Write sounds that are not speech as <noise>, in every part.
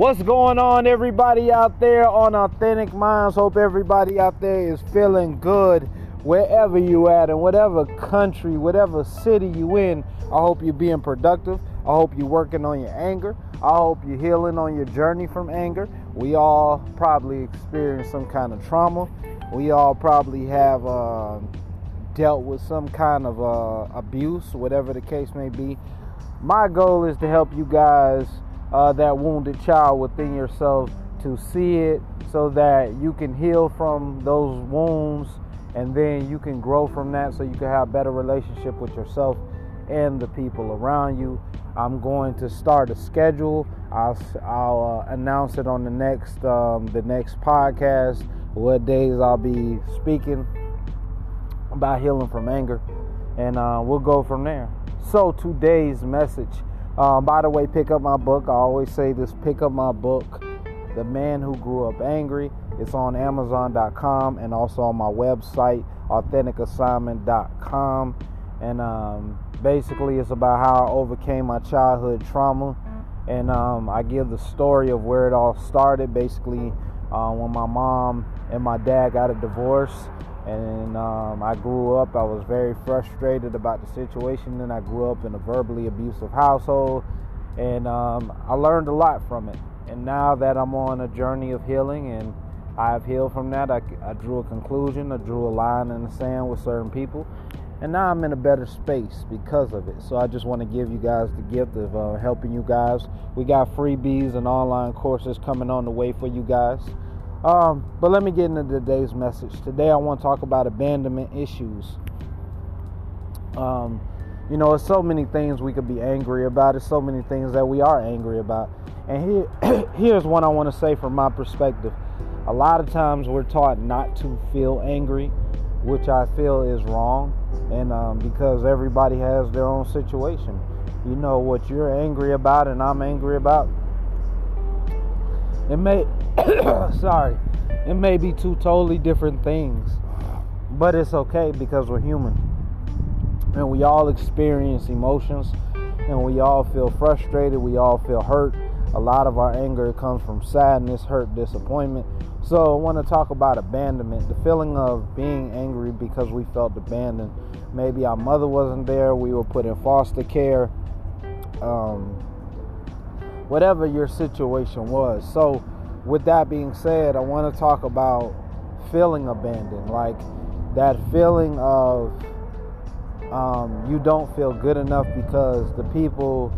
What's going on, everybody out there on Authentic Minds? Hope everybody out there is feeling good wherever you at, and whatever country, whatever city you in. I hope you're being productive. I hope you're working on your anger. I hope you're healing on your journey from anger. We all probably experience some kind of trauma. We all probably have uh, dealt with some kind of uh, abuse, whatever the case may be. My goal is to help you guys, uh, that wounded child within yourself, to see it so that you can heal from those wounds and then you can grow from that so you can have a better relationship with yourself and the people around you. I'm going to start a schedule. I'll, I'll uh, announce it on the next um, the next podcast. What days I'll be speaking about healing from anger, and uh, we'll go from there. So today's message. Um, by the way, pick up my book. I always say this: pick up my book, "The Man Who Grew Up Angry." It's on Amazon.com and also on my website, AuthenticAssignment.com. And um, basically, it's about how I overcame my childhood trauma. And um, I give the story of where it all started. Basically, uh, when my mom and my dad got a divorce, and um, I grew up, I was very frustrated about the situation. And I grew up in a verbally abusive household, and um, I learned a lot from it. And now that I'm on a journey of healing and I've healed from that. I, I drew a conclusion, I drew a line in the sand with certain people, and now I'm in a better space because of it. So I just want to give you guys the gift of uh, helping you guys. We got freebies and online courses coming on the way for you guys. Um, but let me get into today's message. Today I want to talk about abandonment issues. Um, you know, there's so many things we could be angry about. There's so many things that we are angry about. And here, <coughs> here's one I want to say from my perspective a lot of times we're taught not to feel angry, which I feel is wrong, and um, because everybody has their own situation. You know what you're angry about, and I'm angry about. It may, <coughs> sorry, it may be two totally different things, but it's okay because we're human, and we all experience emotions, and we all feel frustrated. We all feel hurt. A lot of our anger comes from sadness, hurt, disappointment so I want to talk about abandonment, the feeling of being angry because we felt abandoned. Maybe our mother wasn't there, we were put in foster care, um, whatever your situation was. So, with that being said, I want to talk about feeling abandoned, like that feeling of um, you don't feel good enough because the people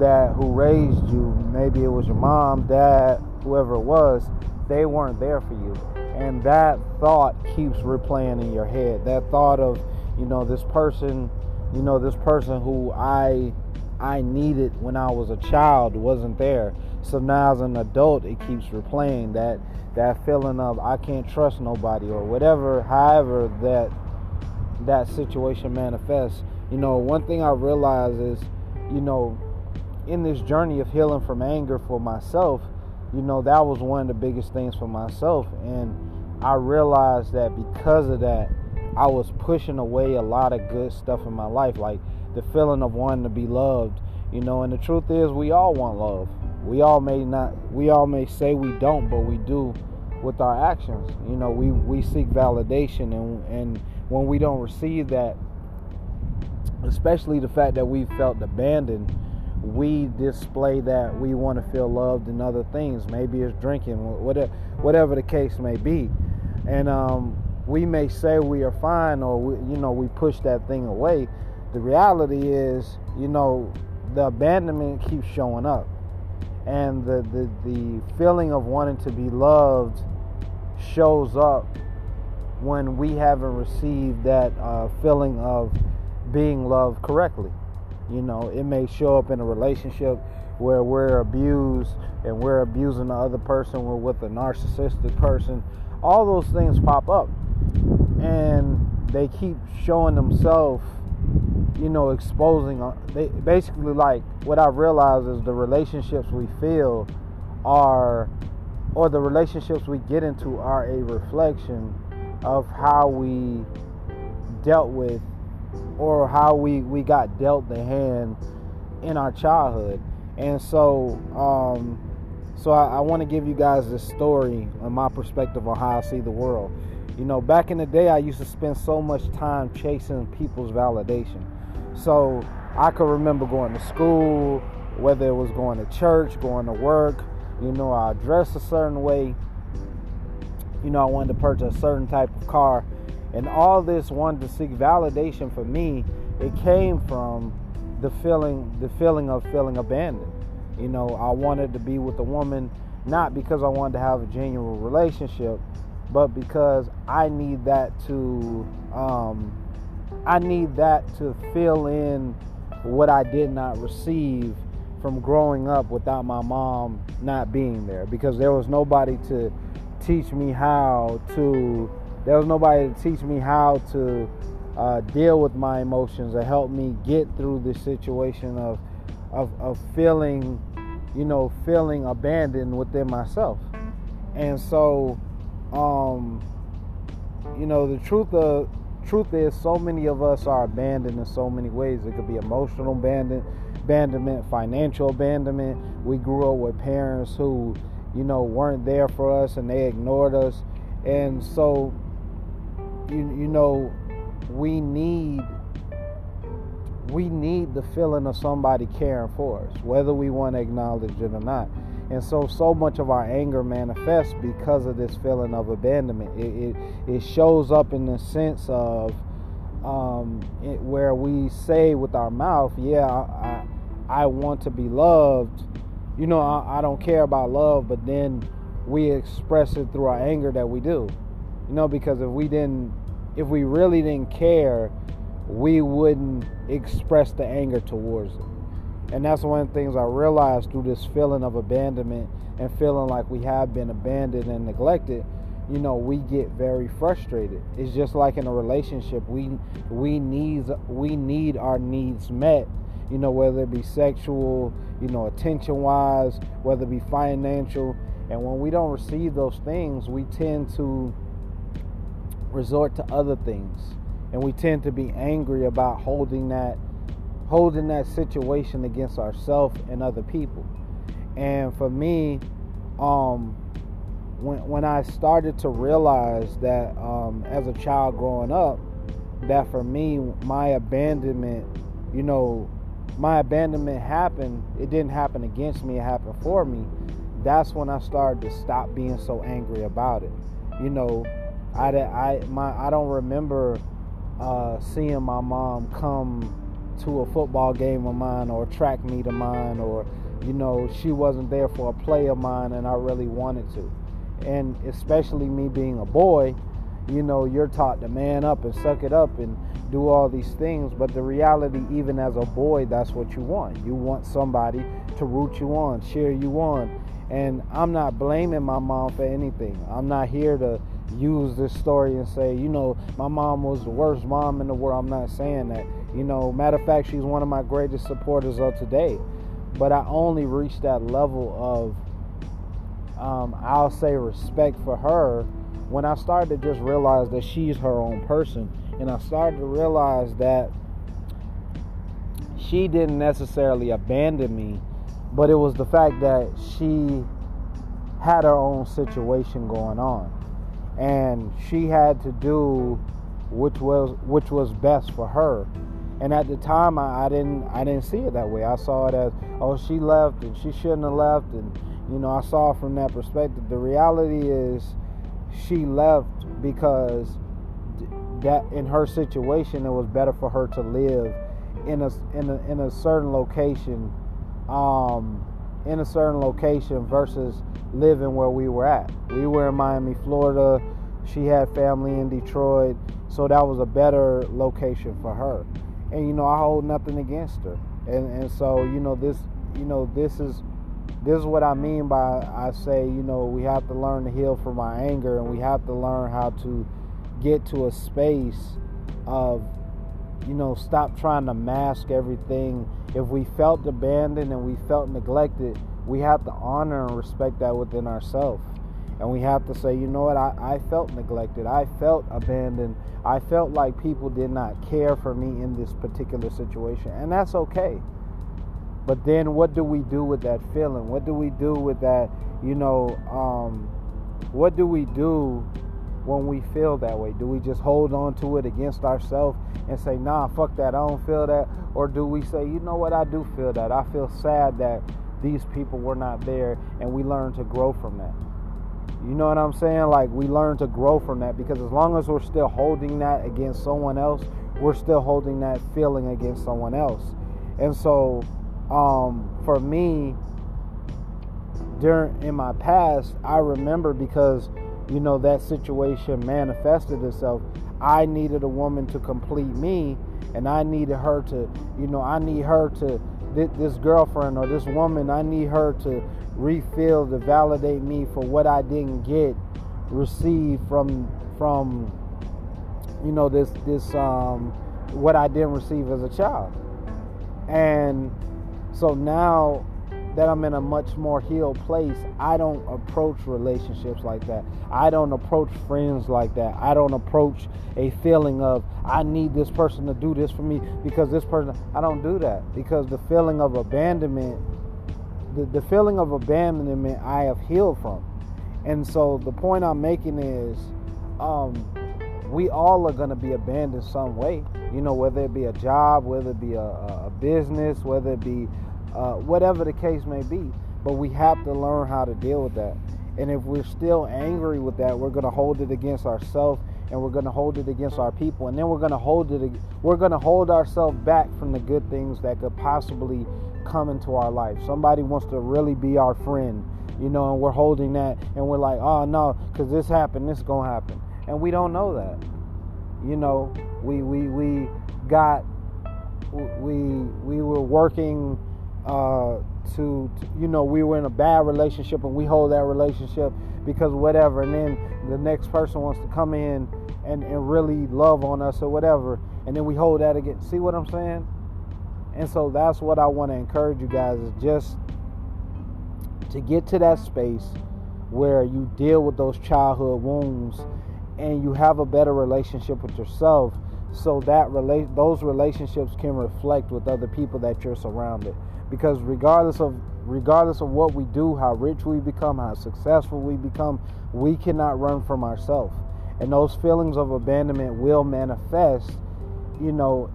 that who raised you, maybe it was your mom, dad, whoever it was, they weren't there for you. And that thought keeps replaying in your head. That thought of, you know, this person, you know, this person who I I needed when I was a child wasn't there. So now as an adult it keeps replaying that that feeling of I can't trust nobody or whatever, however that that situation manifests. You know, one thing I realize is, you know, in this journey of healing from anger for myself, you know, that was one of the biggest things for myself. And I realized that because of that, I was pushing away a lot of good stuff in my life, like the feeling of wanting to be loved, you know. And the truth is, we all want love. We all may not, we all may say we don't, but we do with our actions. You know, we, we seek validation, and, and when we don't receive that, especially the fact that we felt abandoned we display that we want to feel loved and other things. Maybe it's drinking, whatever, whatever the case may be. And um, we may say we are fine or, we, you know, we push that thing away. The reality is, you know, the abandonment keeps showing up. And the, the, the feeling of wanting to be loved shows up when we haven't received that uh, feeling of being loved correctly. You know, it may show up in a relationship where we're abused and we're abusing the other person, we're with a narcissistic person. All those things pop up. And they keep showing themselves, you know, exposing. Uh, they basically like what I realize is the relationships we feel are, or the relationships we get into are a reflection of how we dealt with or how we, we got dealt the hand in our childhood. And so um, So I, I want to give you guys this story and my perspective on how I see the world. You know, back in the day, I used to spend so much time chasing people's validation. So I could remember going to school, whether it was going to church, going to work. You know, I dressed a certain way. You know, I wanted to purchase a certain type of car. And all this wanted to seek validation for me, it came from the feeling the feeling of feeling abandoned. You know, I wanted to be with a woman not because I wanted to have a genuine relationship, but because I need that to um, I need that to fill in what I did not receive from growing up without my mom not being there. Because there was nobody to teach me how to there was nobody to teach me how to uh, deal with my emotions or help me get through this situation of, of of feeling you know feeling abandoned within myself. And so um, you know, the truth of truth is so many of us are abandoned in so many ways. It could be emotional abandon, abandonment, financial abandonment. We grew up with parents who, you know, weren't there for us and they ignored us. And so you you know, we need we need the feeling of somebody caring for us, whether we want to acknowledge it or not. And so, so much of our anger manifests because of this feeling of abandonment. It, it, it shows up in the sense of um, it, where we say with our mouth, Yeah, I, I, want to be loved. You know, I, I don't care about love, but then we express it through our anger that we do. You know, because if we didn't, if we really didn't care, we wouldn't express the anger towards it. And that's one of the things I realized through this feeling of abandonment and feeling like we have been abandoned and neglected. You know, we get very frustrated. It's just like in a relationship, we we need we need our needs met. You know, whether it be sexual, you know, attention wise, whether it be financial. And when we don't receive those things, we tend to resort to other things. And we tend to be angry about holding that holding that situation against ourselves and other people. And for me, um, when when I started to realize that um, as a child growing up, that for me my abandonment, you know, my abandonment happened. It didn't happen against me. It happened for me. That's when I started to stop being so angry about it. You know, I I my I don't remember uh, seeing my mom come to a football game of mine or a track meet of mine or you know she wasn't there for a play of mine and I really wanted to. And especially me being a boy you know you're taught to man up and suck it up and do all these things. But the reality even as a boy that's what you want. You want somebody to root you on cheer you on. And I'm not blaming my mom for anything. I'm not here to use this story and say you know my mom was the worst mom in the world I'm not saying that you know, matter of fact, she's one of my greatest supporters of today. But I only reached that level of, um, I'll say, respect for her when I started to just realize that she's her own person. And I started to realize that she didn't necessarily abandon me, but it was the fact that she had her own situation going on. And she had to do which was which was best for her and at the time, I, I, didn't I didn't see it that way. I saw it as, oh, she left and she shouldn't have left, and you know, I saw from that perspective. The reality is, she left because that in her situation, it was better for her to live in a in a in a certain location, um, in a certain location versus living where we were at. We were in Miami, Florida. She had family in Detroit, so that was a better location for her and you know I hold nothing against her. And and so you know this you know this is this is what I mean by I say you know we have to learn to heal from our anger and we have to learn how to get to a space of you know stop trying to mask everything. If we felt abandoned and we felt neglected, we have to honor and respect that within ourselves. And we have to say, you know what, I, I felt neglected. I felt abandoned. I felt like people did not care for me in this particular situation. And that's okay. But then what do we do with that feeling? What do we do with that, you know, um, what do we do when we feel that way? Do we just hold on to it against ourselves and say, nah, fuck that, I don't feel that? Or do we say, you know what, I do feel that. I feel sad that these people were not there and we learn to grow from that. You know what I'm saying? Like we learn to grow from that because as long as we're still holding that against someone else, we're still holding that feeling against someone else. And so um, for me, during in my past, I remember because you know that situation manifested itself. I needed a woman to complete me, and I needed her to, you know, I need her to this girlfriend or this woman. I need her to refill to validate me for what I didn't get, receive from from, you know, this this um, what I didn't receive as a child, and so now that I'm in a much more healed place, I don't approach relationships like that. I don't approach friends like that. I don't approach a feeling of I need this person to do this for me because this person I don't do that because the feeling of abandonment the, the feeling of abandonment I have healed from. And so the point I'm making is um, we all are going to be abandoned some way. You know, whether it be a job, whether it be a, a business, whether it be uh, whatever the case may be. But we have to learn how to deal with that. And if we're still angry with that, we're going to hold it against ourselves and we're going to hold it against our people and then we're going to hold it we're going to hold ourselves back from the good things that could possibly come into our life somebody wants to really be our friend you know and we're holding that and we're like oh no because this happened this is going to happen and we don't know that you know we we we got we we were working uh, to, to, you know we were in a bad relationship and we hold that relationship because whatever. And then the next person wants to come in and, and really love on us or whatever. And then we hold that again see what i'm saying? And so that's what i want to encourage you guys is just to get to that space where you deal with those childhood wounds and you have a better relationship with yourself so that relate those relationships can reflect with other people that you're surrounded because regardless of regardless of what we do how rich we become how successful we become we cannot run from ourselves and those feelings of abandonment will manifest you know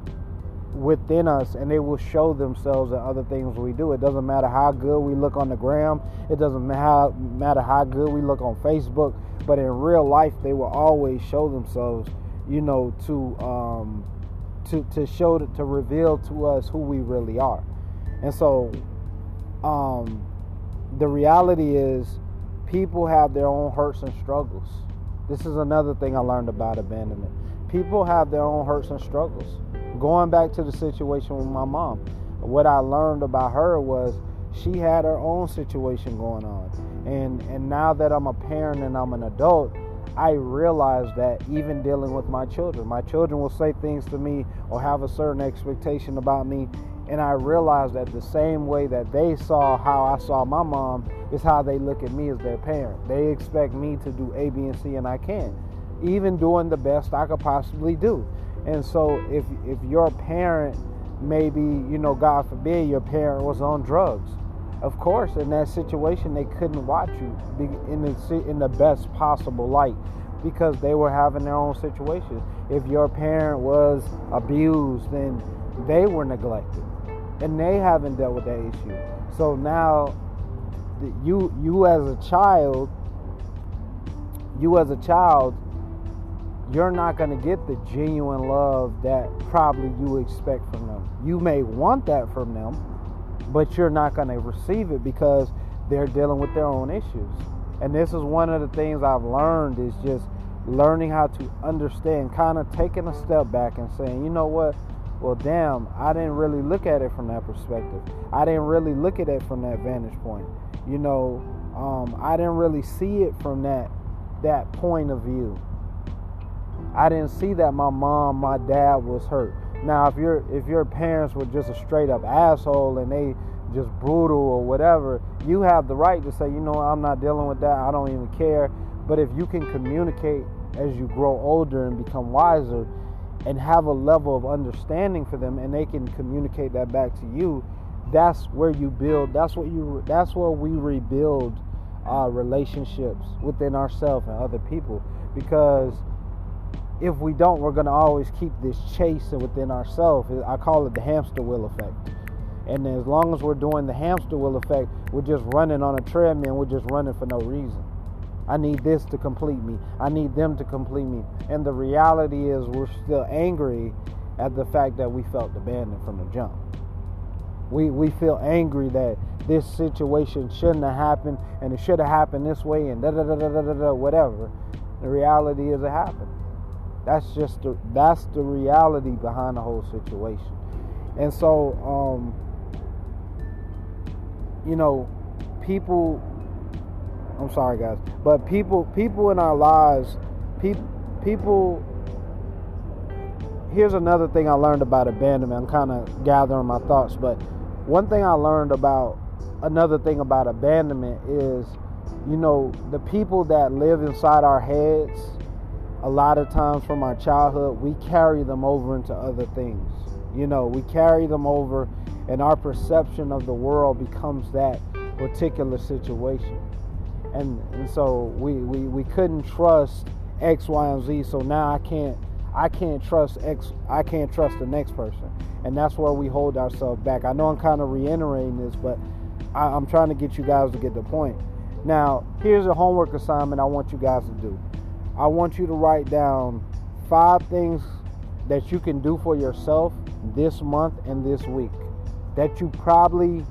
within us and they will show themselves in other things we do. It doesn't matter how good we look on the gram. It doesn't matter how good we look on facebook. But in real life they will always show themselves you know to um to to show to reveal to us who we really are and so, um, the reality is, people have their own hurts and struggles. This is another thing I learned about abandonment. People have their own hurts and struggles. Going back to the situation with my mom, what I learned about her was she had her own situation going on. And and now that I'm a parent and I'm an adult, I realize that even dealing with my children, my children will say things to me or have a certain expectation about me, and I realized that the same way that they saw how I saw my mom is how they look at me as their parent. They expect me to do A, B, and C, and I can't. Even doing the best I could possibly do. And so if if your parent maybe, you know, God forbid your parent was on drugs. Of course, in that situation they couldn't watch you in the in the best possible light because they were having their own situation. If your parent was abused, then they were neglected and they haven't dealt with that issue. So now, you you as a child, you as a child, you're not going to get the genuine love that probably you expect from them. You may want that from them, but you're not going to receive it because they're dealing with their own issues. And this is one of the things I've learned is just learning how to understand, kind of taking a step back and saying, you know what? Well, damn, I didn't really look at it from that perspective. I didn't really look at it from that vantage point. You know, um, I didn't really see it from that that point of view. I didn't see that my mom, my dad was hurt. Now, if your if your parents were just a straight up asshole and they just brutal or whatever, you have the right to say, you know, I'm not dealing with that. I don't even care. But if you can communicate as you grow older and become wiser, and have a level of understanding for them and they can communicate that back to you that's where you build. That's what you. That's where we rebuild uh, relationships within ourselves and other people. Because if we don't, we're gonna always keep this chase within ourselves. I call it the hamster wheel effect. And as long as we're doing the hamster wheel effect, we're just running on a treadmill. We're just running for no reason. I need this to complete me. I need them to complete me. And the reality is, we're still angry at the fact that we felt abandoned from the jump. We, we feel angry that this situation shouldn't have happened and it should have happened this way and da da da da da da, whatever. The reality is it happened. That's just the that's the reality behind the whole situation. And so um you know, people I'm sorry guys, but people people in our lives, people people here's another thing I learned about abandonment. I'm kind of gathering my thoughts, but one thing I learned about another thing about abandonment is, you know, the people that live inside our heads, a lot of times from our childhood, we carry them over into other things. You know, we carry them over, and our perception of the world becomes that particular situation. And, and so we, we, we couldn't trust X, Y, and Z. So now I can't I can't trust X I can't trust the next person. And that's where we hold ourselves back. I know I'm kind of reiterating this, but I, I'm trying to get you guys to get the point. Now, here's a homework assignment I want you guys to do. I want you to write down five things that you can do for yourself this month and this week that you probably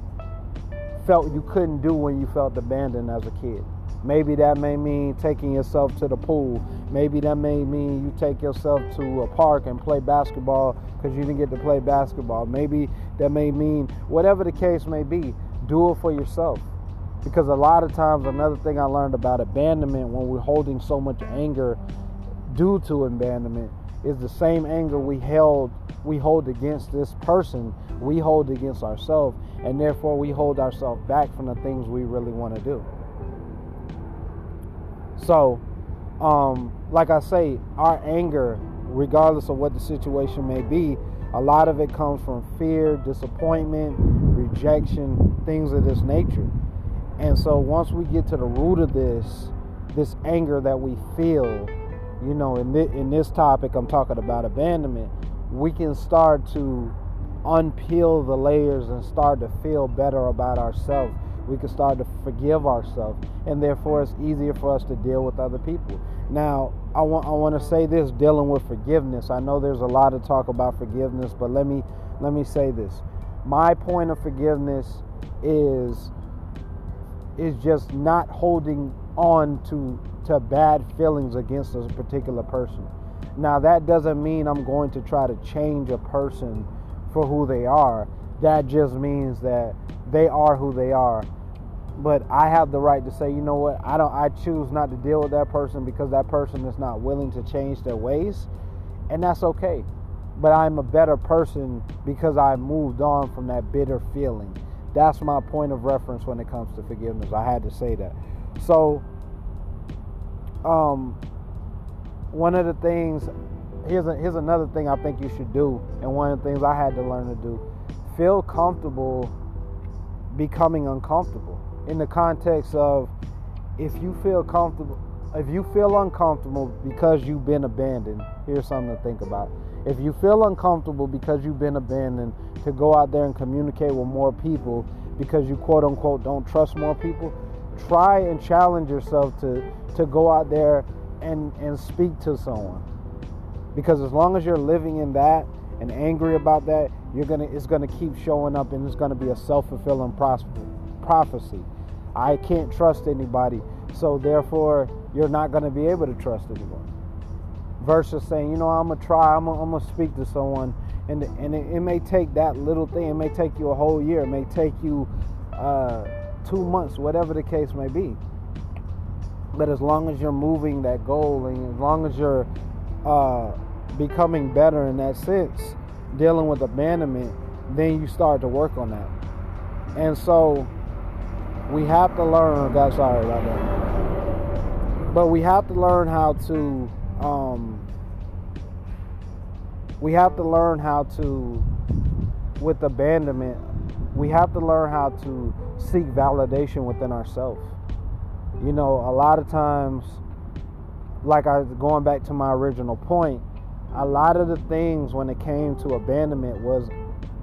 felt you couldn't do when you felt abandoned as a kid. Maybe that may mean taking yourself to the pool. Maybe that may mean you take yourself to a park and play basketball because you didn't get to play basketball. Maybe that may mean whatever the case may be, do it for yourself. Because a lot of times, another thing I learned about abandonment when we're holding so much anger due to abandonment is the same anger we held we hold against this person we hold against ourselves and therefore we hold ourselves back from the things we really want to do. So um, like i say our anger regardless of what the situation may be a lot of it comes from fear disappointment rejection things of this nature. And so once we get to the root of this this anger that we feel you know, in this, in this topic, I'm talking about abandonment. We can start to unpeel the layers and start to feel better about ourselves. We can start to forgive ourselves, and therefore it's easier for us to deal with other people. Now, I want I want to say this dealing with forgiveness. I know there's a lot of talk about forgiveness, but let me let me say this. My point of forgiveness is is just not holding on to to bad feelings against a particular person. Now, that doesn't mean I'm going to try to change a person for who they are. That just means that they are who they are. But I have the right to say, you know what? I don't I choose not to deal with that person because that person is not willing to change their ways, and that's okay. But I'm a better person because I moved on from that bitter feeling. That's my point of reference when it comes to forgiveness. I had to say that. So, um, one of the things here's a, here's another thing I think you should do, and one of the things I had to learn to do: feel comfortable becoming uncomfortable. In the context of if you feel comfortable, if you feel uncomfortable because you've been abandoned, here's something to think about. If you feel uncomfortable because you've been abandoned, to go out there and communicate with more people because you quote unquote don't trust more people, try and challenge yourself to to go out there and and speak to someone. Because as long as you're living in that and angry about that you're gonna it's gonna keep showing up and it's gonna be a self-fulfilling prophecy. I can't trust anybody so therefore you're not gonna be able to trust anyone. Versus saying you know i'm gonna try i'm gonna, I'm gonna speak to someone and and it, it, may take that little thing it may take you a whole year it may take you uh, two months whatever the case may be but as long as you're moving that goal and as long as you're uh, becoming better in that sense, dealing with abandonment, then you start to work on that. And so we have to learn, God, sorry about that. But we have to learn how to, um, we have to learn how to, with abandonment, we have to learn how to seek validation within ourselves. You know, a lot of times, like I going back to my original point, a lot of the things when it came to abandonment was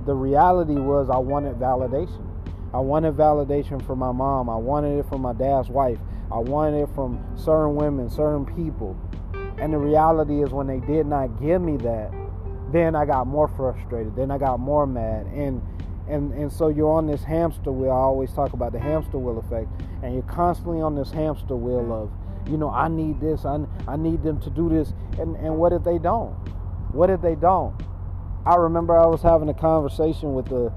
the reality was I wanted validation. I wanted validation from my mom. I wanted it from my dad's wife. I wanted it from certain women, certain people. And the reality is when they did not give me that, then I got more frustrated. Then I got more mad. And and and so you're on this hamster wheel. I always talk about the hamster wheel effect, and you're constantly on this hamster wheel of, you know, I need this, I, I need them to do this, and and what if they don't? What if they don't? I remember I was having a conversation with a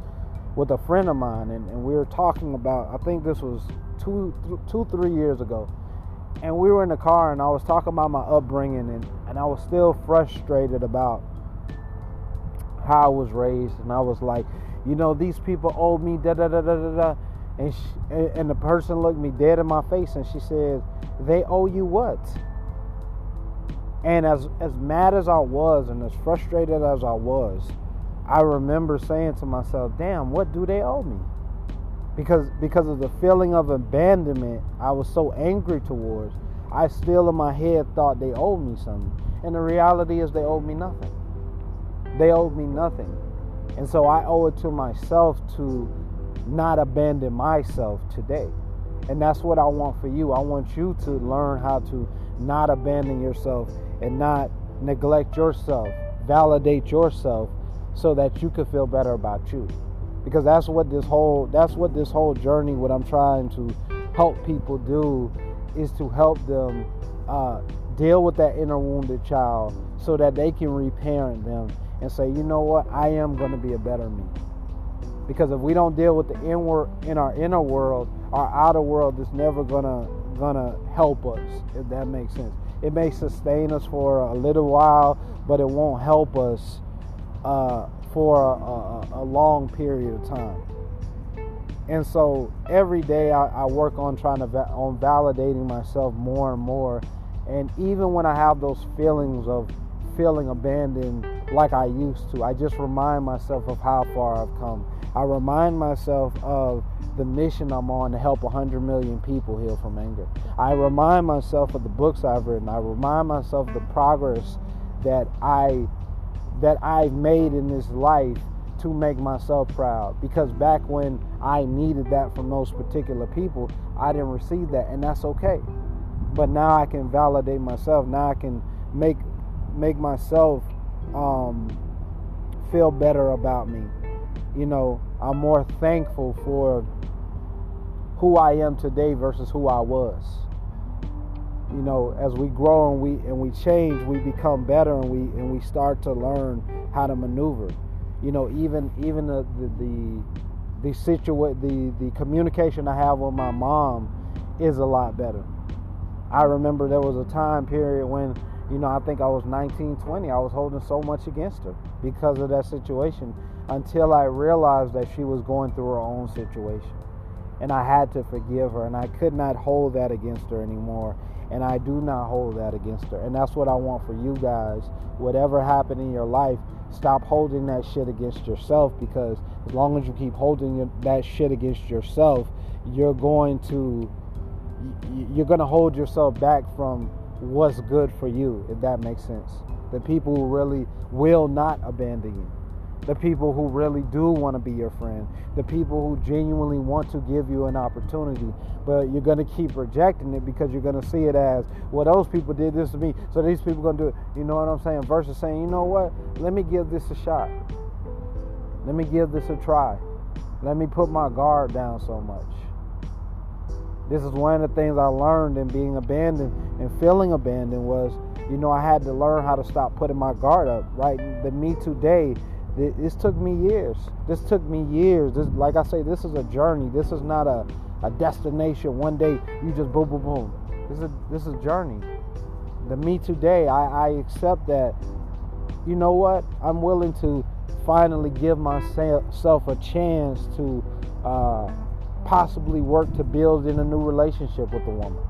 with a friend of mine, and, and we were talking about. I think this was two th- two three years ago, and we were in the car, and I was talking about my upbringing, and and I was still frustrated about how I was raised, and I was like, you know, these people owe me da da da da da da. And, she, and the person looked me dead in my face and she said, They owe you what? And as, as mad as I was and as frustrated as I was, I remember saying to myself, Damn, what do they owe me? Because because of the feeling of abandonment I was so angry towards, I still in my head thought they owed me something. And the reality is they owed me nothing. They owed me nothing. And so I owe it to myself to not abandon myself today. And that's what I want for you. I want you to learn how to not abandon yourself and not neglect yourself, validate yourself so that you can feel better about you. Because that's what this whole that's what this whole journey what I'm trying to help people do is to help them uh, deal with that inner wounded child so that they can reparent them and say, you know what, I am going to be a better me. Because if we don't deal with the inward in our inner world, our outer world is never gonna gonna help us. If that makes sense, it may sustain us for a little while, but it won't help us uh, for a, a, a, long period of time. And so every day I, I work on trying to va- on validating myself more and more. And even when I have those feelings of feeling abandoned like I used to. I just remind myself of how far I've come. I remind myself of the mission I'm on to help 100 million people heal from anger. I remind myself of the books I've written. I remind myself of the progress that I that I've made in this life to make myself proud because back when I needed that from those particular people, I didn't receive that and that's okay. But now I can validate myself. Now I can make make myself um, feel better about me. You know, I'm more thankful for who I am today versus who I was. You know, as we grow and we and we change, we become better and we and we start to learn how to maneuver. You know, even even the the the, the the the communication I have with my mom is a lot better. I remember there was a time period when you know, I think I was 19, 20. I was holding so much against her because of that situation until I realized that she was going through her own situation. And I had to forgive her, and I could not hold that against her anymore. And I do not hold that against her. And that's what I want for you guys. Whatever happened in your life, stop holding that shit against yourself because as long as you keep holding that shit against yourself, you're going to you're going to hold yourself back from what's good for you, if that makes sense. The people who really will not abandon you. The people who really do want to be your friend. The people who genuinely want to give you an opportunity. But you're going to keep rejecting it because you're going to see it as, well, those people did this to me, so these people going to do it. You know what I'm saying? Versus saying, you know what? Let me give this a shot. Let me give this a try. Let me put my guard down so much. This is one of the things I learned in being abandoned and feeling abandoned was, you know, I had to learn how to stop putting my guard up, right? The Me Today, this took me years. This took me years. This, like I say, this is a journey. This is not a, a destination. One day you just boom, boom, boom. This is this is a journey. The Me Today, I, I accept that. You know what? I'm willing to finally give myself a chance to uh, possibly work to build in a new relationship with a woman.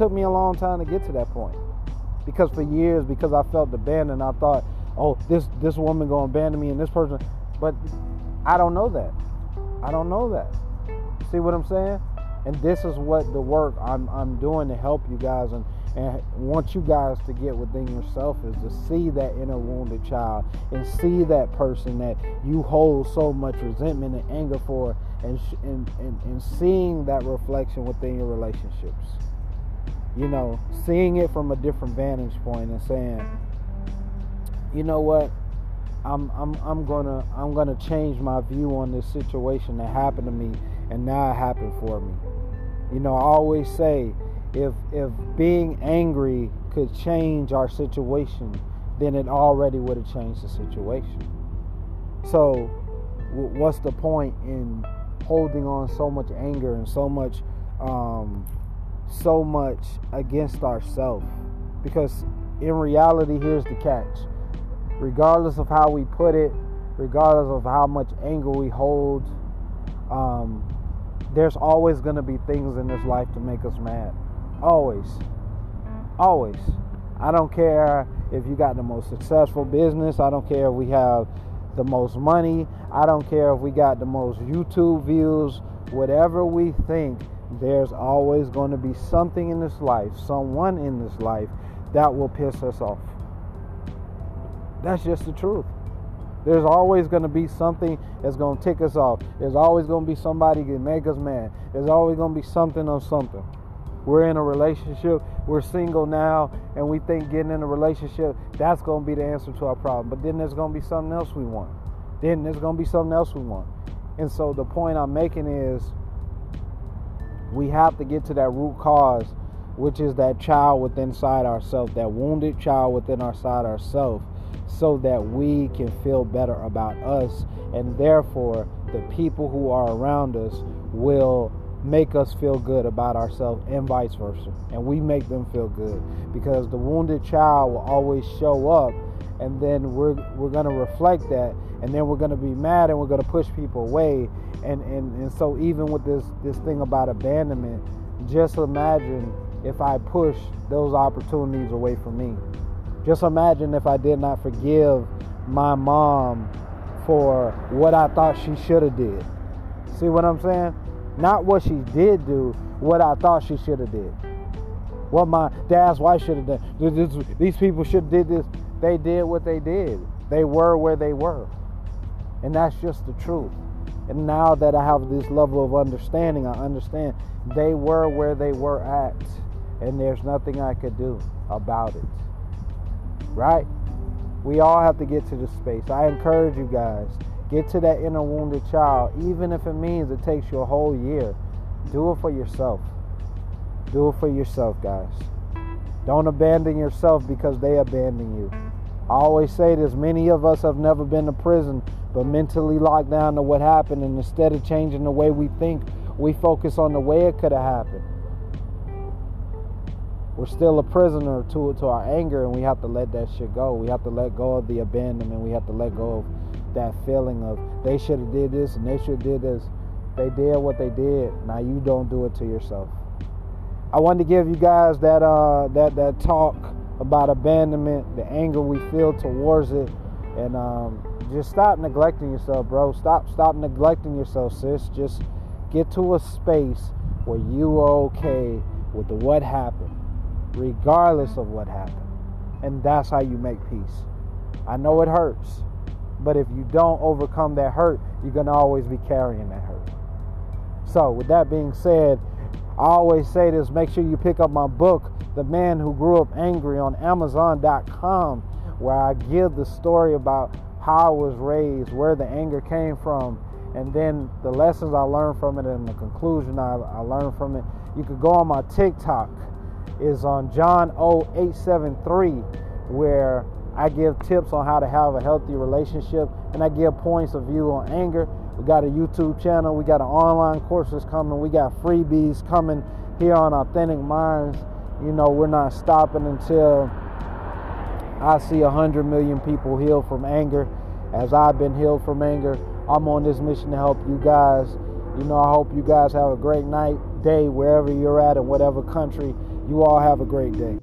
Took me a long time to get to that point. Because for years, because I felt abandoned, I thought, oh, this this woman gonna abandon me and this person. But I don't know that. I don't know that. See what I'm saying? And this is what the work I'm, I'm doing to help you guys and, and want you guys to get within yourself is to see that inner wounded child and see that person that you hold so much resentment and anger for and, and, and, and seeing that reflection within your relationships. You know, seeing it from a different vantage point and saying, you know what, I'm I'm I'm gonna I'm gonna change my view on this situation that happened to me and now it happened for me. You know, I always say if if being angry could change our situation, then it already would have changed the situation. So, what's the point in holding on so much anger and so much, um, so much against ourselves? Because in reality, here's the catch: regardless of how we put it, regardless of how much anger we hold, um, there's always going to be things in this life to make us mad. Always. Always. I don't care if you got the most successful business. I don't care if we have the most money. I don't care if we got the most YouTube views. Whatever we think, there's always going to be something in this life, someone in this life that will piss us off. That's just the truth. There's always going to be something that's going to tick us off. There's always going to be somebody that make us mad. There's always going to be something on something. We're in a relationship, we're single now, and we think getting in a relationship, that's going to be the answer to our problem. But then there's going to be something else we want. Then there's going to be something else we want. And so the point I'm making is we have to get to that root cause, which is that child within inside ourselves, that wounded child within our side ourselves so that we can feel better about us. And therefore the people who are around us will make us feel good about ourselves and vice versa and we make them feel good because the wounded child will always show up and then we're we're going to reflect that and then we're going to be mad and we're going to push people away and, and and so even with this this thing about abandonment just imagine if i push those opportunities away from me just imagine if I did not forgive my mom for what I thought she should have did. See what I'm saying? Not what she did do, what I thought she should have did. What my dad's wife should have done. these people should have did this. They did what they did. They were where they were. And that's just the truth. And now that I have this level of understanding, I understand they were where they were at. And there's nothing I could do about it right? We all have to get to this space. I encourage you guys, get to that inner wounded child, even if it means it takes you a whole year. Do it for yourself. Do it for yourself, guys. Don't abandon yourself because they abandon you. I always say this many of us have never been to prison, but mentally locked down to what happened, and instead of changing the way we think, we focus on the way it could have happened we're still a prisoner to to our anger and we have to let that shit go we have to let go of the abandonment we have to let go of that feeling of they should have did this and they should have did this. They did what they did. Now you don't do it to yourself. I wanted to give you guys that uh that that talk about abandonment the anger we feel towards it. And um just stop neglecting yourself bro. Stop stop neglecting yourself sis. Just get to a space where you are okay with the what happened regardless of what happened. And that's how you make peace. I know it hurts, but if you don't overcome that hurt, you're going to always be carrying that hurt. So, with that being said, I always say this make sure you pick up my book, The Man Who Grew Up Angry, on Amazon.com, where I give the story about how I was raised, where the anger came from, and then the lessons I learned from it and the conclusion I, I learned from it. You could go on my TikTok is on John 0873, where I give tips on how to have a healthy relationship and I give points of view on anger. We got a YouTube channel, we got an online courses coming, we got freebies coming here on Authentic Minds. You know, we're not stopping until I see a hundred million people healed from anger. As I've been healed from anger, I'm on this mission to help you guys. You know, I hope you guys have a great night, day, wherever you're at in whatever country you all have a great day.